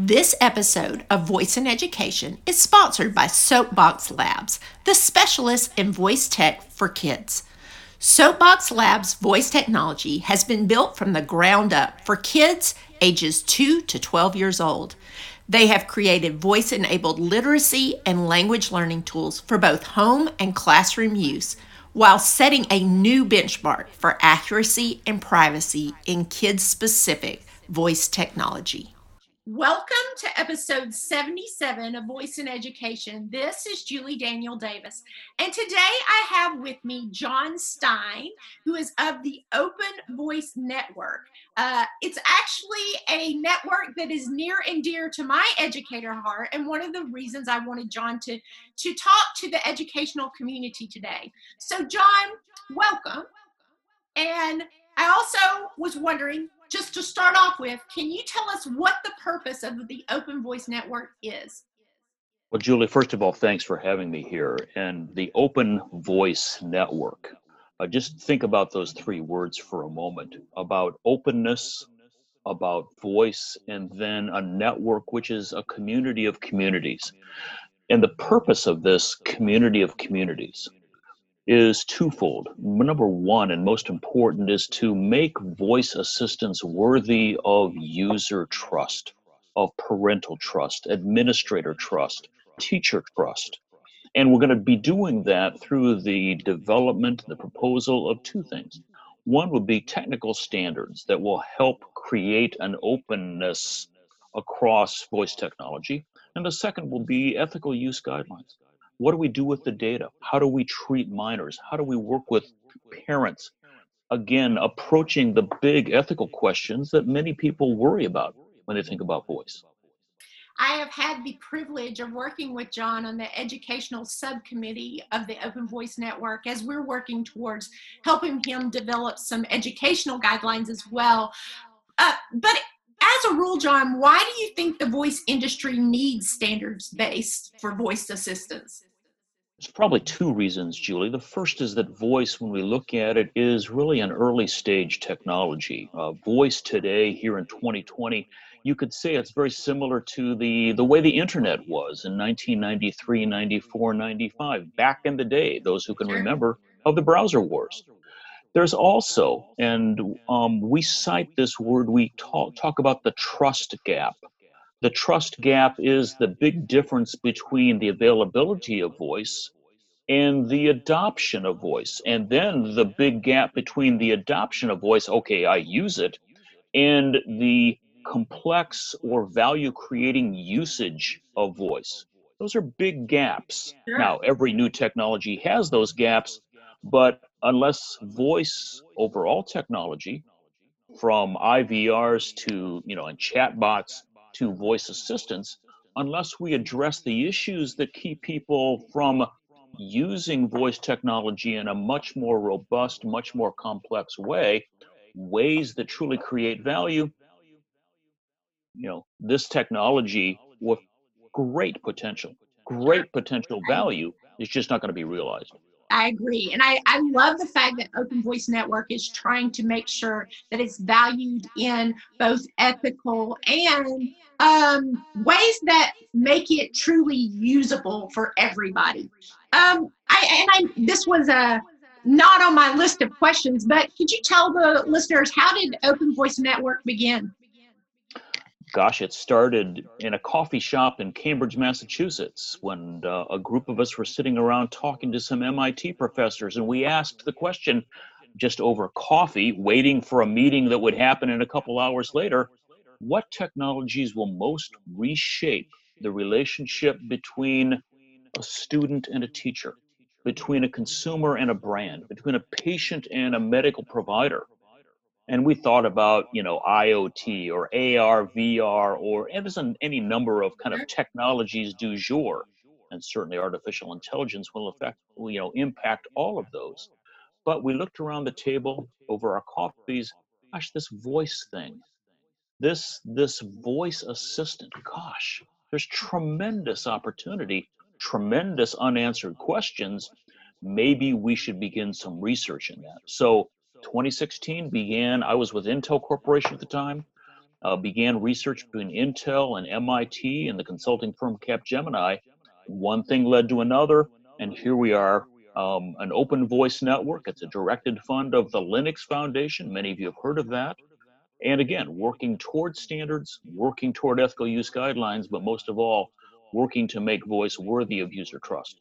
This episode of Voice in Education is sponsored by Soapbox Labs, the specialist in voice tech for kids. Soapbox Labs voice technology has been built from the ground up for kids ages 2 to 12 years old. They have created voice enabled literacy and language learning tools for both home and classroom use while setting a new benchmark for accuracy and privacy in kids specific voice technology. Welcome to episode 77 of Voice in Education. This is Julie Daniel Davis. And today I have with me John Stine, who is of the Open Voice Network. Uh, it's actually a network that is near and dear to my educator heart, and one of the reasons I wanted John to, to talk to the educational community today. So, John, welcome. And I also was wondering just to start off with, can you tell us what the purpose of the Open Voice Network is? Well, Julie, first of all, thanks for having me here. And the Open Voice Network, uh, just think about those three words for a moment about openness, about voice, and then a network, which is a community of communities. And the purpose of this community of communities is twofold. Number one, and most important, is to make voice assistants worthy of user trust, of parental trust, administrator trust, teacher trust. And we're going to be doing that through the development, the proposal of two things. One would be technical standards that will help create an openness across voice technology. And the second will be ethical use guidelines what do we do with the data? How do we treat minors? How do we work with parents? Again, approaching the big ethical questions that many people worry about when they think about voice. I have had the privilege of working with John on the educational subcommittee of the Open Voice Network as we're working towards helping him develop some educational guidelines as well. Uh, but as a rule, John, why do you think the voice industry needs standards based for voice assistance? There's probably two reasons, Julie. The first is that voice, when we look at it, is really an early stage technology. Uh, voice today, here in 2020, you could say it's very similar to the, the way the internet was in 1993, 94, 95, back in the day, those who can remember, of the browser wars. There's also, and um, we cite this word, we talk, talk about the trust gap. The trust gap is the big difference between the availability of voice and the adoption of voice. And then the big gap between the adoption of voice, okay, I use it, and the complex or value creating usage of voice. Those are big gaps. Sure. Now, every new technology has those gaps, but unless voice overall technology from IVRs to, you know, and chatbots to voice assistants unless we address the issues that keep people from using voice technology in a much more robust, much more complex way, ways that truly create value. You know, this technology with great potential, great potential value is just not going to be realized. I agree. And I, I love the fact that Open Voice Network is trying to make sure that it's valued in both ethical and um, ways that make it truly usable for everybody. Um, I, and I, this was a not on my list of questions, but could you tell the listeners how did Open Voice Network begin? Gosh, it started in a coffee shop in Cambridge, Massachusetts, when uh, a group of us were sitting around talking to some MIT professors, and we asked the question just over coffee, waiting for a meeting that would happen in a couple hours later what technologies will most reshape the relationship between a student and a teacher, between a consumer and a brand, between a patient and a medical provider? And we thought about you know IoT or AR, VR, or there's any number of kind of technologies du jour, and certainly artificial intelligence will affect you know impact all of those. But we looked around the table over our coffees. Gosh, this voice thing, this this voice assistant. Gosh, there's tremendous opportunity, tremendous unanswered questions. Maybe we should begin some research in that. So 2016 began, I was with Intel Corporation at the time. uh, began research between Intel and MIT and the consulting firm Capgemini. One thing led to another, and here we are, um, an open voice network. It's a directed fund of the Linux Foundation. Many of you have heard of that. And again, working toward standards, working toward ethical use guidelines, but most of all, working to make voice worthy of user trust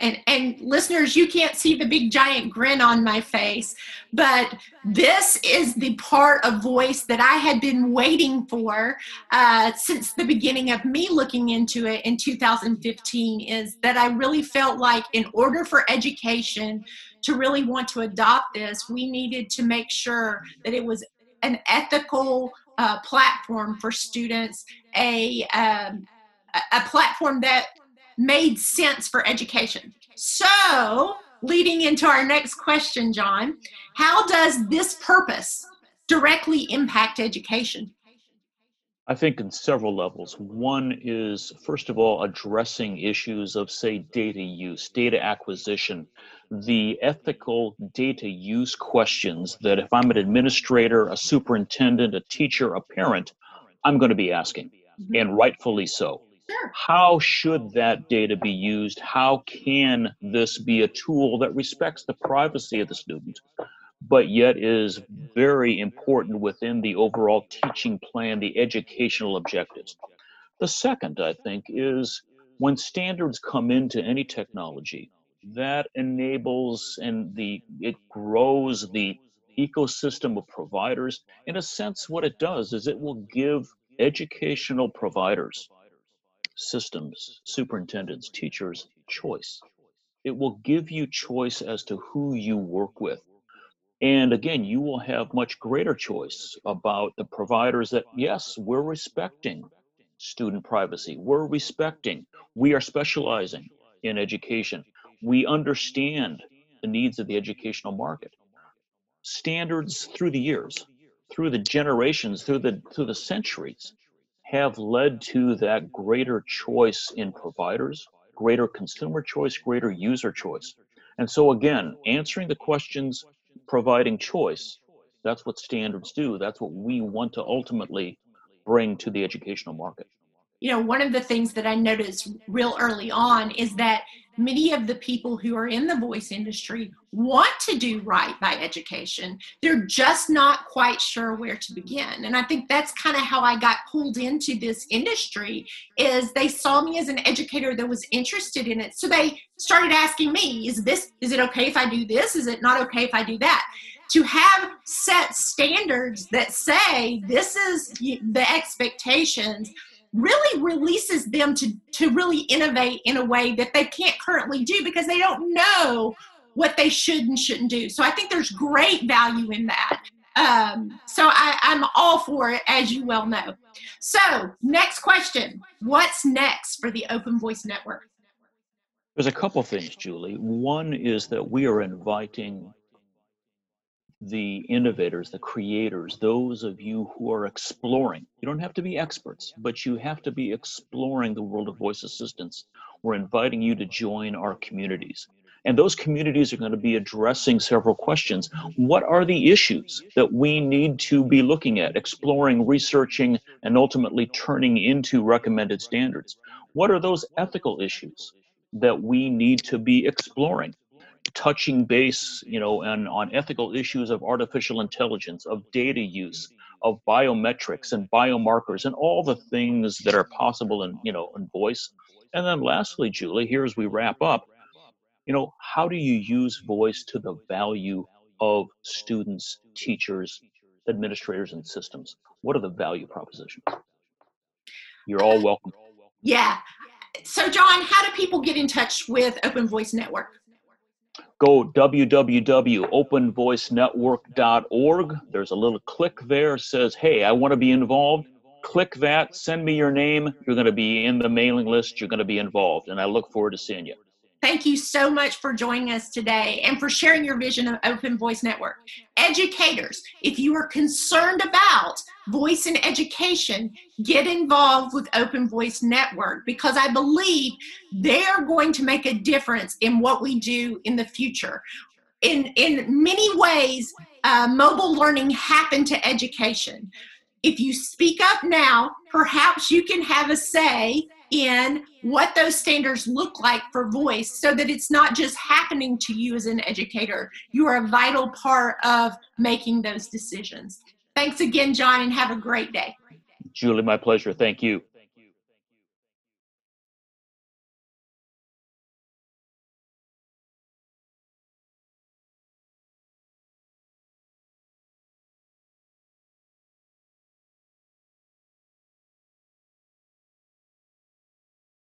and and listeners you can't see the big giant grin on my face but this is the part of voice that i had been waiting for uh, since the beginning of me looking into it in 2015 is that i really felt like in order for education to really want to adopt this we needed to make sure that it was an ethical uh, platform for students a um, a platform that made sense for education. So, leading into our next question, John, how does this purpose directly impact education? I think in several levels. One is, first of all, addressing issues of, say, data use, data acquisition, the ethical data use questions that if I'm an administrator, a superintendent, a teacher, a parent, I'm going to be asking, mm-hmm. and rightfully so. Sure. How should that data be used? How can this be a tool that respects the privacy of the student, but yet is very important within the overall teaching plan, the educational objectives? The second, I think, is when standards come into any technology, that enables and the it grows the ecosystem of providers. In a sense, what it does is it will give educational providers systems, superintendents, teachers choice. It will give you choice as to who you work with. And again, you will have much greater choice about the providers that, yes, we're respecting student privacy. We're respecting, we are specializing in education. We understand the needs of the educational market. Standards through the years, through the generations, through the through the centuries, have led to that greater choice in providers, greater consumer choice, greater user choice. And so, again, answering the questions, providing choice, that's what standards do. That's what we want to ultimately bring to the educational market you know, one of the things that I noticed real early on is that many of the people who are in the voice industry want to do right by education. They're just not quite sure where to begin. And I think that's kind of how I got pulled into this industry is they saw me as an educator that was interested in it. So they started asking me, is this is it okay if I do this? Is it not okay if I do that? to have set standards that say this is the expectations really releases them to to really innovate in a way that they can't currently do because they don't know what they should and shouldn't do. So I think there's great value in that. Um, so I, I'm all for it, as you well know. So next question: What's next for the Open Voice Network? There's a couple things, Julie. One is that we are inviting the innovators, the creators, those of you who are exploring. You don't have to be experts, but you have to be exploring the world of voice assistants. We're inviting you to join our communities. And those communities are going to be addressing several questions. What are the issues that we need to be looking at, exploring, researching, and ultimately turning into recommended standards? What are those ethical issues that we need to be exploring? Touching base, mm-hmm. you know, and on ethical issues of artificial intelligence, of data use, mm-hmm. of biometrics and biomarkers, and all the things that are possible in, you know, in voice. And then lastly, Julie, here as we wrap up, you know, how do you use voice to the value of students, teachers, administrators, and systems? What are the value propositions? You're all welcome. Yeah. So, John, how do people get in touch with Open Voice Network? Go www.openvoicenetwork.org. There's a little click there says, "Hey, I want to be involved." Click that, send me your name. You're going to be in the mailing list. You're going to be involved, and I look forward to seeing you. Thank you so much for joining us today and for sharing your vision of Open Voice Network. Educators, if you are concerned about voice in education, get involved with Open Voice Network because I believe they're going to make a difference in what we do in the future. In, in many ways, uh, mobile learning happened to education if you speak up now, perhaps you can have a say in what those standards look like for voice so that it's not just happening to you as an educator. You are a vital part of making those decisions. Thanks again, John, and have a great day. Julie, my pleasure. Thank you.